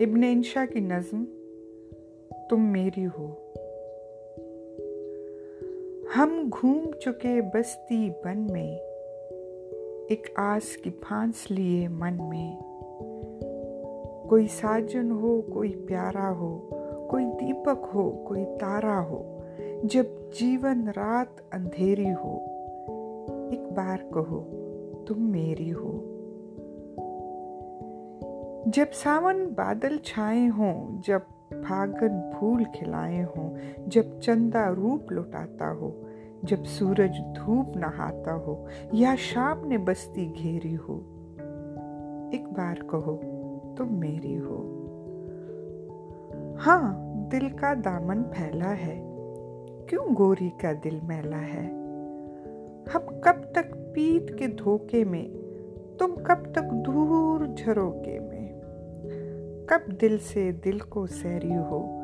ابن انشا کی نظم، تم میری ہو۔ ہم گھوم چکے بستی بن میں، ایک آس کی پھانس لیے من میں۔ کوئی ساجن ہو، کوئی پیارا ہو، کوئی دیپک ہو، کوئی تارا ہو۔ جب جیون رات اندھیری ہو، ایک بار کہو، تم میری ہو۔ جب ساون بادل چھائے ہوں، جب پھاگن پھول کھلائے ہوں، جب چندہ روپ لوٹاتا ہو، جب سورج دھوپ نہاتا ہو یا شام نے بستی گھیری ہو۔ ایک بار کہو، تم میری ہو۔ ہاں دل کا دامن پھیلا ہے۔ کیوں گوری کا دل میلا ہے؟ ہم کب تک پیٹ کے دھوکے میں، تم کب تک دور جھروکے میں؟ کب دل سے دل کو سیری ہو؟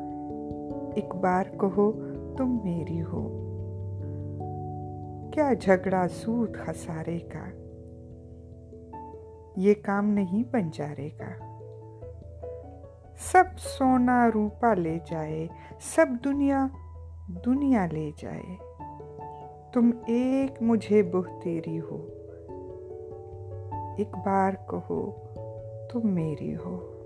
ایک بار کہو تم میری ہو۔ کیا جھگڑا سود خسارے کا؟ یہ کام نہیں بنجارے کا۔ سب سونا روپا لے جائے، سب دنیا دنیا لے جائے۔ تم ایک مجھے بہتیری ہو۔ ایک بار کہو تم میری ہو۔